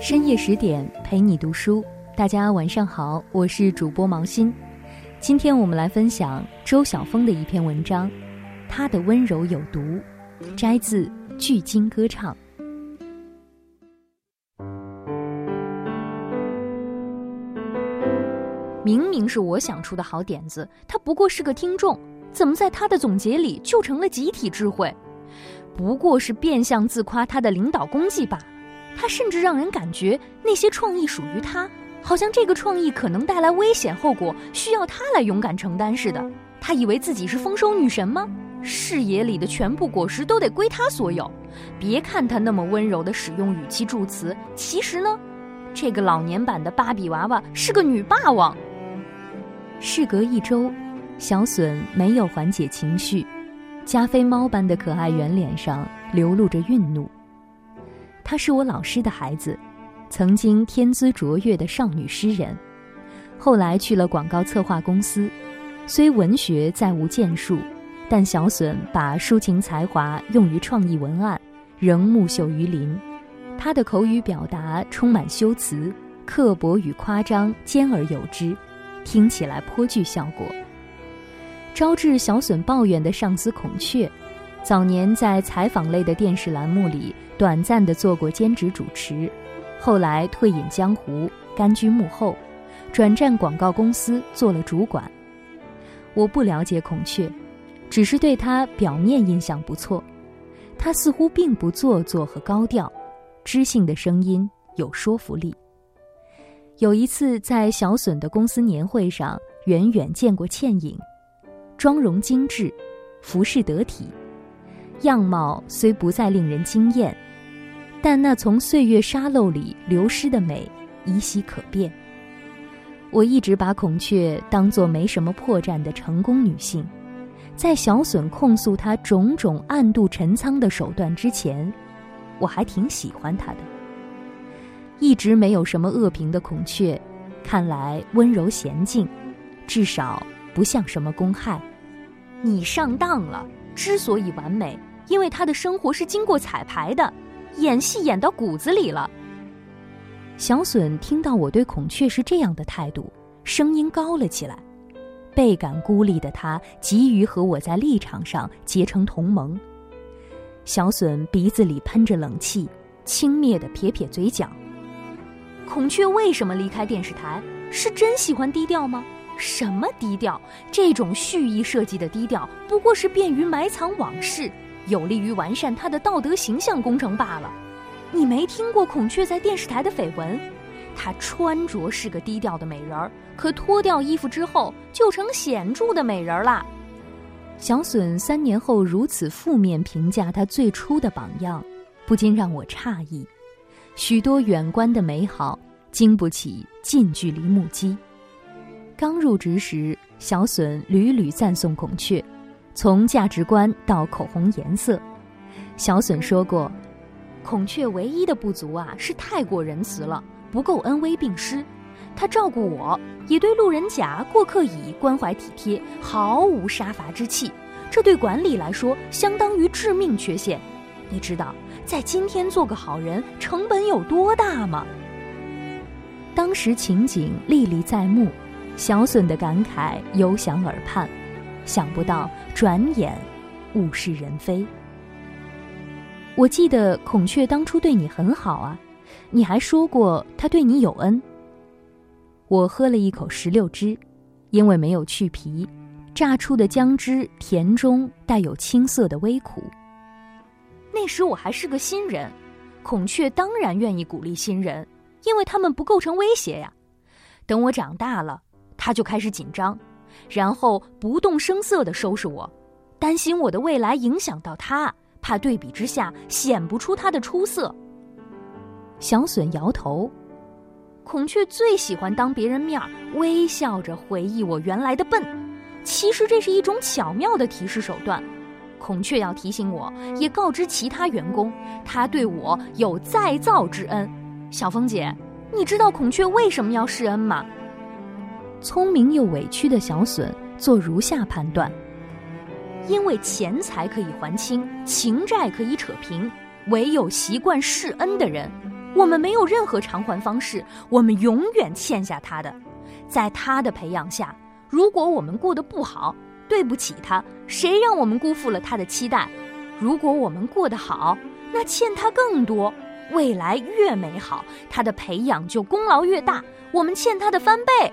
深夜十点陪你读书，大家晚上好，我是主播毛心。今天我们来分享周晓峰的一篇文章，他的温柔有毒，摘自《巨鲸歌唱》。明明是我想出的好点子，他不过是个听众，怎么在他的总结里就成了集体智慧？不过是变相自夸他的领导功绩罢了。他甚至让人感觉那些创意属于他，好像这个创意可能带来危险后果，需要他来勇敢承担似的。他以为自己是丰收女神吗？视野里的全部果实都得归他所有。别看他那么温柔的使用语气助词，其实呢，这个老年版的芭比娃娃是个女霸王。事隔一周，小隼没有缓解情绪，加菲猫般的可爱圆脸上流露着愠怒。她是我老师的孩子，曾经天资卓越的少女诗人，后来去了广告策划公司。虽文学再无建树，但小隼把抒情才华用于创意文案，仍木秀于林。他的口语表达充满修辞，刻薄与夸张兼而有之，听起来颇具效果。招致小隼抱怨的上司孔雀。早年在采访类的电视栏目里短暂地做过兼职主持，后来退隐江湖，甘居幕后，转战广告公司做了主管。我不了解孔雀，只是对他表面印象不错。他似乎并不做作和高调，知性的声音有说服力。有一次在小隼的公司年会上，远远见过倩影，妆容精致，服饰得体。样貌虽不再令人惊艳，但那从岁月沙漏里流失的美依稀可辨。我一直把孔雀当作没什么破绽的成功女性，在小隼控诉她种种暗度陈仓的手段之前，我还挺喜欢她的。一直没有什么恶评的孔雀，看来温柔娴静，至少不像什么公害。你上当了，之所以完美。因为他的生活是经过彩排的，演戏演到骨子里了。小隼听到我对孔雀是这样的态度，声音高了起来。倍感孤立的他急于和我在立场上结成同盟。小隼鼻子里喷着冷气，轻蔑的撇撇嘴角。孔雀为什么离开电视台？是真喜欢低调吗？什么低调？这种蓄意设计的低调，不过是便于埋藏往事。有利于完善他的道德形象工程罢了。你没听过孔雀在电视台的绯闻？她穿着是个低调的美人儿，可脱掉衣服之后就成显著的美人儿啦。小隼三年后如此负面评价她最初的榜样，不禁让我诧异。许多远观的美好，经不起近距离目击。刚入职时，小隼屡屡赞颂孔雀。从价值观到口红颜色，小隼说过：“孔雀唯一的不足啊，是太过仁慈了，不够恩威并施。他照顾我，也对路人甲、过客乙关怀体贴，毫无杀伐之气。这对管理来说，相当于致命缺陷。你知道，在今天做个好人成本有多大吗？”当时情景历历在目，小隼的感慨犹响耳畔。想不到，转眼物是人非。我记得孔雀当初对你很好啊，你还说过他对你有恩。我喝了一口石榴汁，因为没有去皮，榨出的姜汁甜中带有青涩的微苦。那时我还是个新人，孔雀当然愿意鼓励新人，因为他们不构成威胁呀。等我长大了，他就开始紧张。然后不动声色地收拾我，担心我的未来影响到他，怕对比之下显不出他的出色。小隼摇头，孔雀最喜欢当别人面微笑着回忆我原来的笨，其实这是一种巧妙的提示手段。孔雀要提醒我，也告知其他员工，他对我有再造之恩。小峰姐，你知道孔雀为什么要施恩吗？聪明又委屈的小隼做如下判断：因为钱财可以还清，情债可以扯平，唯有习惯施恩的人，我们没有任何偿还方式，我们永远欠下他的。在他的培养下，如果我们过得不好，对不起他，谁让我们辜负了他的期待？如果我们过得好，那欠他更多。未来越美好，他的培养就功劳越大，我们欠他的翻倍。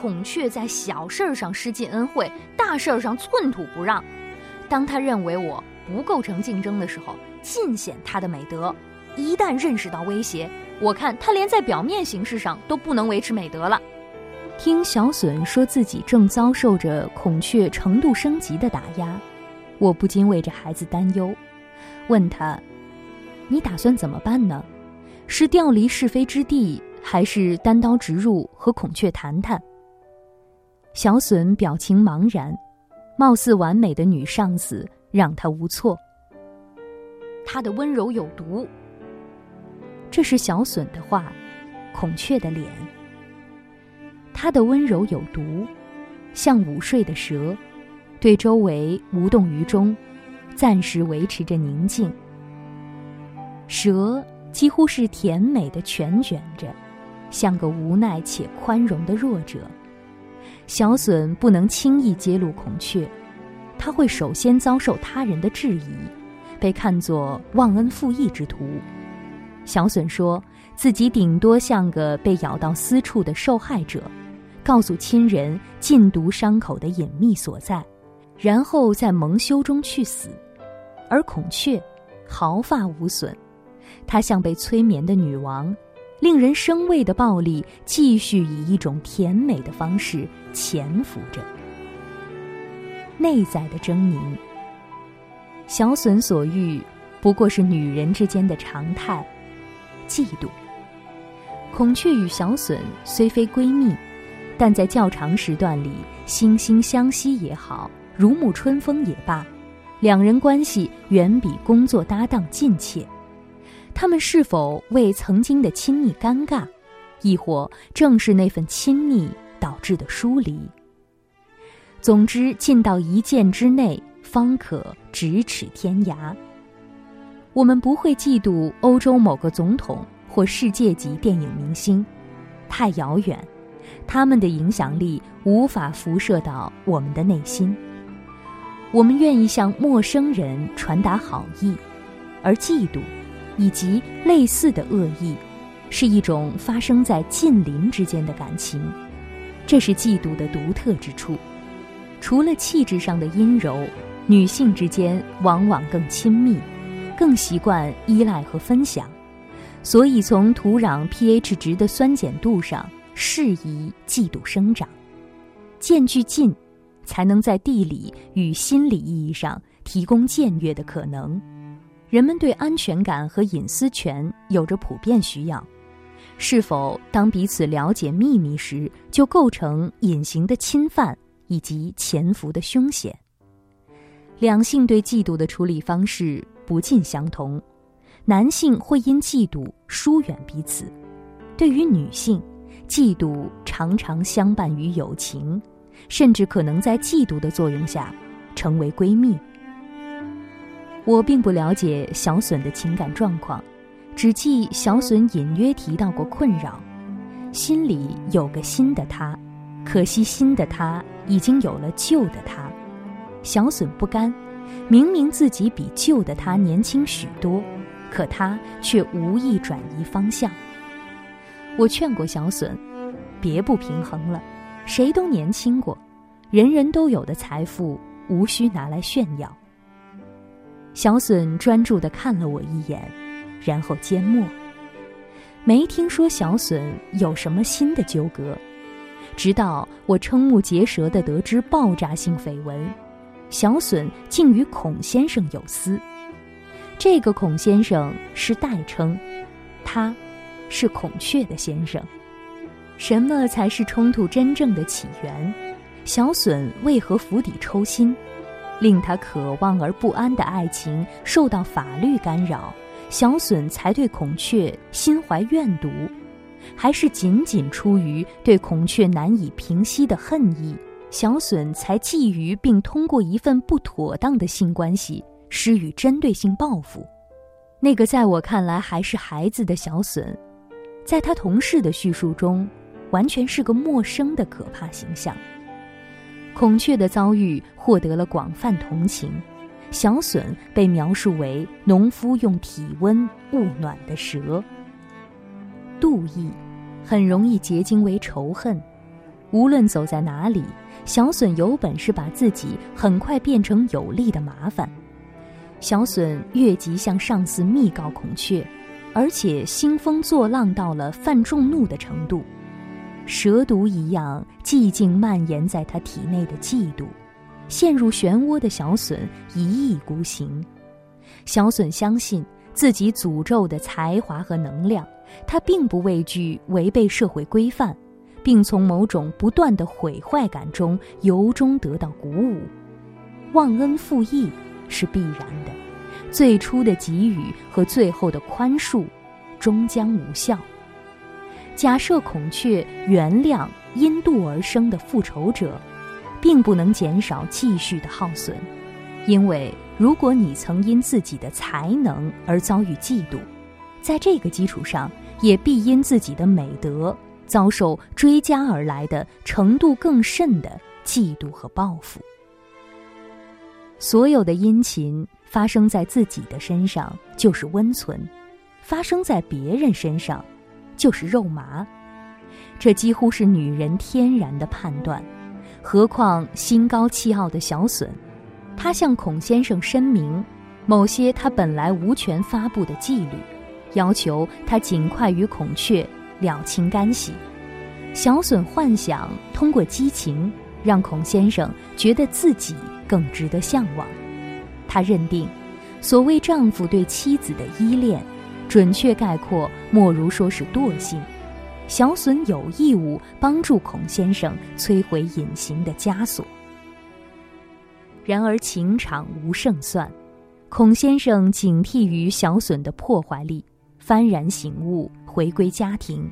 孔雀在小事儿上施尽恩惠，大事儿上寸土不让。当他认为我不构成竞争的时候，尽显他的美德；一旦认识到威胁，我看他连在表面形式上都不能维持美德了。听小隼说自己正遭受着孔雀程度升级的打压，我不禁为这孩子担忧，问他。你打算怎么办呢？是调离是非之地，还是单刀直入和孔雀谈谈？小隼表情茫然，貌似完美的女上司让他无措。他的温柔有毒。这是小隼的话，孔雀的脸。他的温柔有毒，像午睡的蛇，对周围无动于衷，暂时维持着宁静。蛇几乎是甜美的蜷卷着，像个无奈且宽容的弱者。小隼不能轻易揭露孔雀，他会首先遭受他人的质疑，被看作忘恩负义之徒。小隼说自己顶多像个被咬到私处的受害者，告诉亲人禁毒伤口的隐秘所在，然后在蒙羞中去死。而孔雀毫发无损。她像被催眠的女王，令人生畏的暴力继续以一种甜美的方式潜伏着。内在的狰狞，小隼所欲不过是女人之间的常态——嫉妒。孔雀与小隼虽非闺蜜，但在较长时段里惺惺相惜也好，如沐春风也罢，两人关系远比工作搭档近切。他们是否为曾经的亲密尴尬，亦或正是那份亲密导致的疏离？总之，进到一箭之内，方可咫尺天涯。我们不会嫉妒欧洲某个总统或世界级电影明星，太遥远，他们的影响力无法辐射到我们的内心。我们愿意向陌生人传达好意，而嫉妒。以及类似的恶意，是一种发生在近邻之间的感情，这是嫉妒的独特之处。除了气质上的阴柔，女性之间往往更亲密，更习惯依赖和分享，所以从土壤 pH 值的酸碱度上适宜嫉妒生长。渐距近，才能在地理与心理意义上提供僭越的可能。人们对安全感和隐私权有着普遍需要，是否当彼此了解秘密时就构成隐形的侵犯以及潜伏的凶险？两性对嫉妒的处理方式不尽相同，男性会因嫉妒疏远彼此，对于女性，嫉妒常常相伴于友情，甚至可能在嫉妒的作用下成为闺蜜。我并不了解小隼的情感状况，只记小隼隐约提到过困扰，心里有个新的他，可惜新的他已经有了旧的他。小隼不甘，明明自己比旧的他年轻许多，可他却无意转移方向。我劝过小隼，别不平衡了，谁都年轻过，人人都有的财富无需拿来炫耀。小隼专注地看了我一眼，然后缄默。没听说小隼有什么新的纠葛，直到我瞠目结舌地得知爆炸性绯闻：小隼竟与孔先生有私。这个孔先生是代称，他，是孔雀的先生。什么才是冲突真正的起源？小隼为何釜底抽薪？令他渴望而不安的爱情受到法律干扰，小隼才对孔雀心怀怨毒，还是仅仅出于对孔雀难以平息的恨意，小隼才觊觎并通过一份不妥当的性关系施予针对性报复？那个在我看来还是孩子的小隼，在他同事的叙述中，完全是个陌生的可怕形象。孔雀的遭遇获得了广泛同情，小隼被描述为农夫用体温焐暖的蛇。妒意很容易结晶为仇恨，无论走在哪里，小隼有本事把自己很快变成有力的麻烦。小隼越级向上司密告孔雀，而且兴风作浪到了犯众怒的程度，蛇毒一样寂静蔓延在他体内的嫉妒，陷入漩涡的小隼一意孤行。小隼相信自己诅咒的才华和能量，他并不畏惧违背社会规范，并从某种不断的毁坏感中由衷得到鼓舞。忘恩负义。是必然的，最初的给予和最后的宽恕，终将无效。假设孔雀原谅因妒而生的复仇者，并不能减少继续的耗损，因为如果你曾因自己的才能而遭遇嫉妒，在这个基础上，也必因自己的美德遭受追加而来的程度更甚的嫉妒和报复。所有的殷勤发生在自己的身上就是温存，发生在别人身上就是肉麻，这几乎是女人天然的判断。何况心高气傲的小隼，他向孔先生申明某些他本来无权发布的纪律，要求他尽快与孔雀了清干系。小隼幻想通过激情让孔先生觉得自己。更值得向往。他认定，所谓丈夫对妻子的依恋，准确概括莫如说是惰性。小隼有义务帮助孔先生摧毁隐形的枷锁。然而情场无胜算，孔先生警惕于小隼的破坏力，幡然醒悟，回归家庭，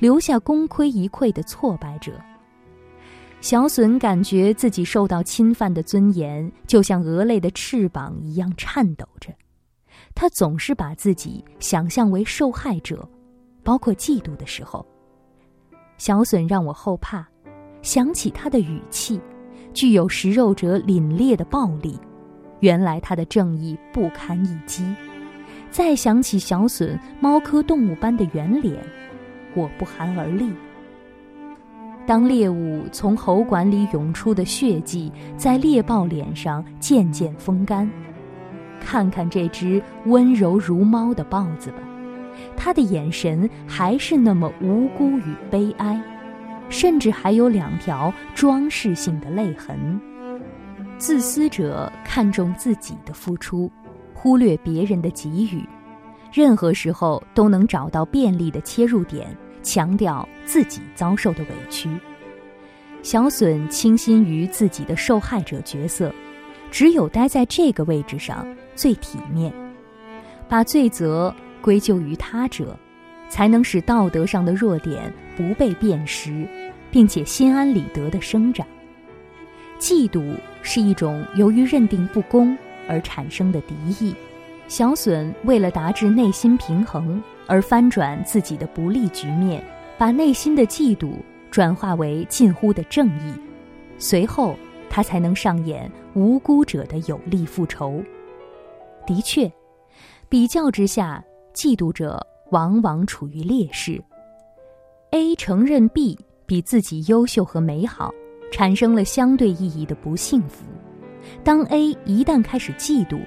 留下功亏一篑的挫败者。小隼感觉自己受到侵犯的尊严，就像鹅类的翅膀一样颤抖着。他总是把自己想象为受害者，包括嫉妒的时候。小隼让我后怕，想起他的语气，具有食肉者凛冽的暴力。原来他的正义不堪一击。再想起小隼猫科动物般的圆脸，我不寒而栗。当猎物从喉管里涌出的血迹在猎豹脸上渐渐风干，看看这只温柔如猫的豹子吧，它的眼神还是那么无辜与悲哀，甚至还有两条装饰性的泪痕。自私者看重自己的付出，忽略别人的给予，任何时候都能找到便利的切入点。强调自己遭受的委屈，小隼倾心于自己的受害者角色，只有待在这个位置上最体面，把罪责归咎于他者，才能使道德上的弱点不被辨识，并且心安理得的生长。嫉妒是一种由于认定不公而产生的敌意，小隼为了达至内心平衡。而翻转自己的不利局面，把内心的嫉妒转化为近乎的正义，随后他才能上演无辜者的有力复仇。的确，比较之下，嫉妒者往往处于劣势。A 承认 B 比自己优秀和美好，产生了相对意义的不幸福。当 A 一旦开始嫉妒，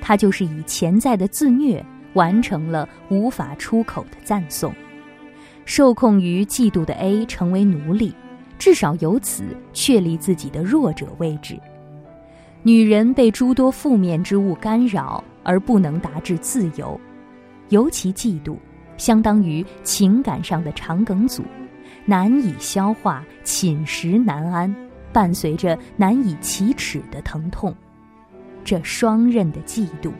他就是以潜在的自虐。完成了无法出口的赞颂，受控于嫉妒的 A 成为奴隶，至少由此确立自己的弱者位置。女人被诸多负面之物干扰而不能达至自由，尤其嫉妒，相当于情感上的肠梗阻，难以消化，寝食难安，伴随着难以启齿的疼痛。这双刃的嫉妒。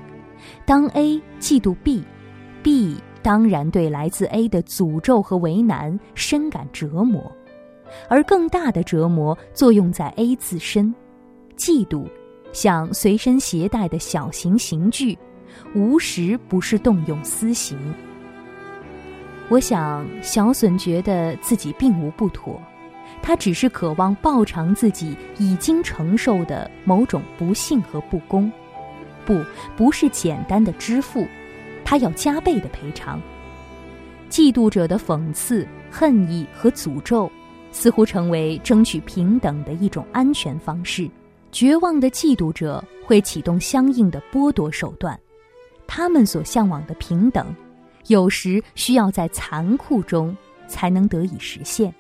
当 A 嫉妒 B，B 当然对来自 A 的诅咒和为难深感折磨，而更大的折磨作用在 A 自身。嫉妒像随身携带的小型刑具，无时不是动用私刑。我想，小隼觉得自己并无不妥，他只是渴望报偿自己已经承受的某种不幸和不公，不，不是简单的支付，他要加倍的赔偿。嫉妒者的讽刺、恨意和诅咒，似乎成为争取平等的一种安全方式。绝望的嫉妒者会启动相应的剥夺手段，他们所向往的平等，有时需要在残酷中才能得以实现。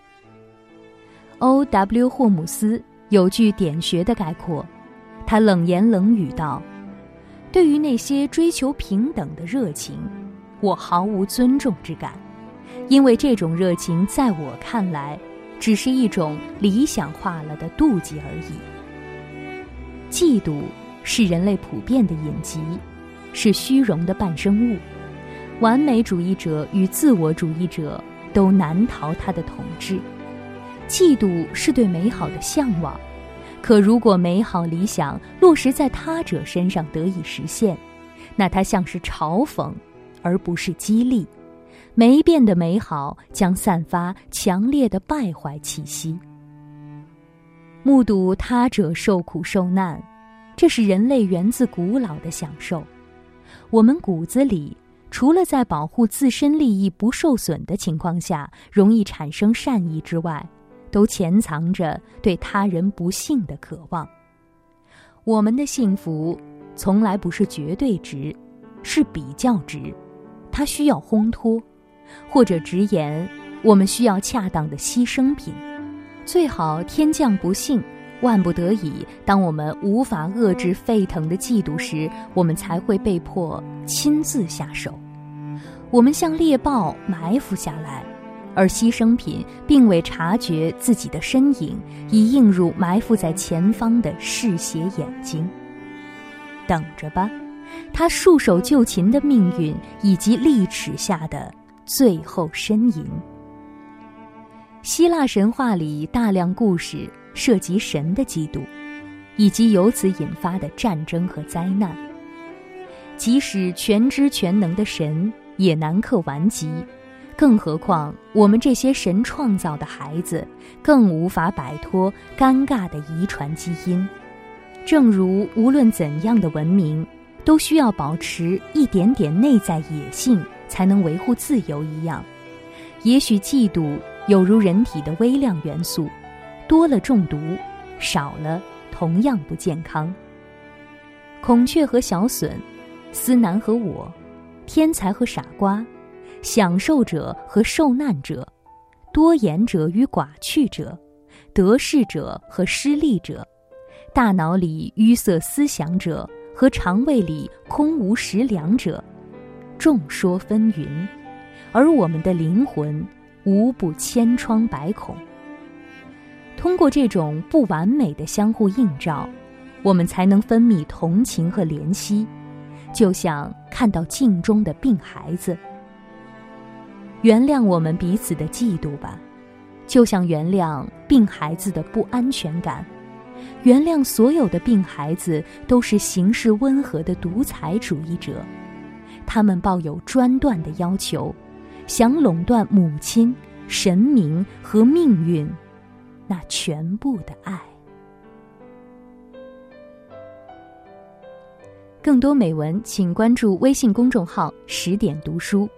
O.W. 霍姆斯有句点穴的概括，他冷言冷语道：“对于那些追求平等的热情，我毫无尊重之感，因为这种热情在我看来，只是一种理想化了的妒忌而已。”嫉妒是人类普遍的隐疾，是虚荣的伴生物。完美主义者与自我主义者都难逃它的统治。嫉妒是对美好的向往，可如果美好理想落实在他者身上得以实现，那它像是嘲讽，而不是激励。没变的美好将散发强烈的败坏气息。目睹他者受苦受难，这是人类源自古老的享受。我们骨子里，除了在保护自身利益不受损的情况下容易产生善意之外，都潜藏着对他人不幸的渴望。我们的幸福从来不是绝对值，是比较值，它需要烘托，或者直言，我们需要恰当的牺牲品。最好天降不幸，万不得已，当我们无法遏制沸腾的嫉妒时，我们才会被迫亲自下手。我们像猎豹埋伏下来，而牺牲品并未察觉自己的身影已映入埋伏在前方的嗜血眼睛。等着吧，他束手就擒的命运以及利齿下的最后呻吟。希腊神话里大量故事涉及神的嫉妒，以及由此引发的战争和灾难。即使全知全能的神也难克顽疾，更何况我们这些神创造的孩子，更无法摆脱尴尬的遗传基因。正如无论怎样的文明，都需要保持一点点内在野性，才能维护自由一样，也许嫉妒。有如人体的微量元素，多了中毒，少了同样不健康。孔雀和小隼，思南和我，天才和傻瓜，享受者和受难者，多言者与寡趣者，得势者和失利者，大脑里淤塞思想者和肠胃里空无食粮者，众说纷纭，而我们的灵魂。无不千疮百孔。通过这种不完美的相互映照，我们才能分泌同情和怜惜，就像看到镜中的病孩子。原谅我们彼此的嫉妒吧，就像原谅病孩子的不安全感。原谅所有的病孩子都是行事温和的独裁主义者，他们抱有专断的要求。想垄断母亲、神明和命运，那全部的爱。更多美文，请关注微信公众号“十点读书”。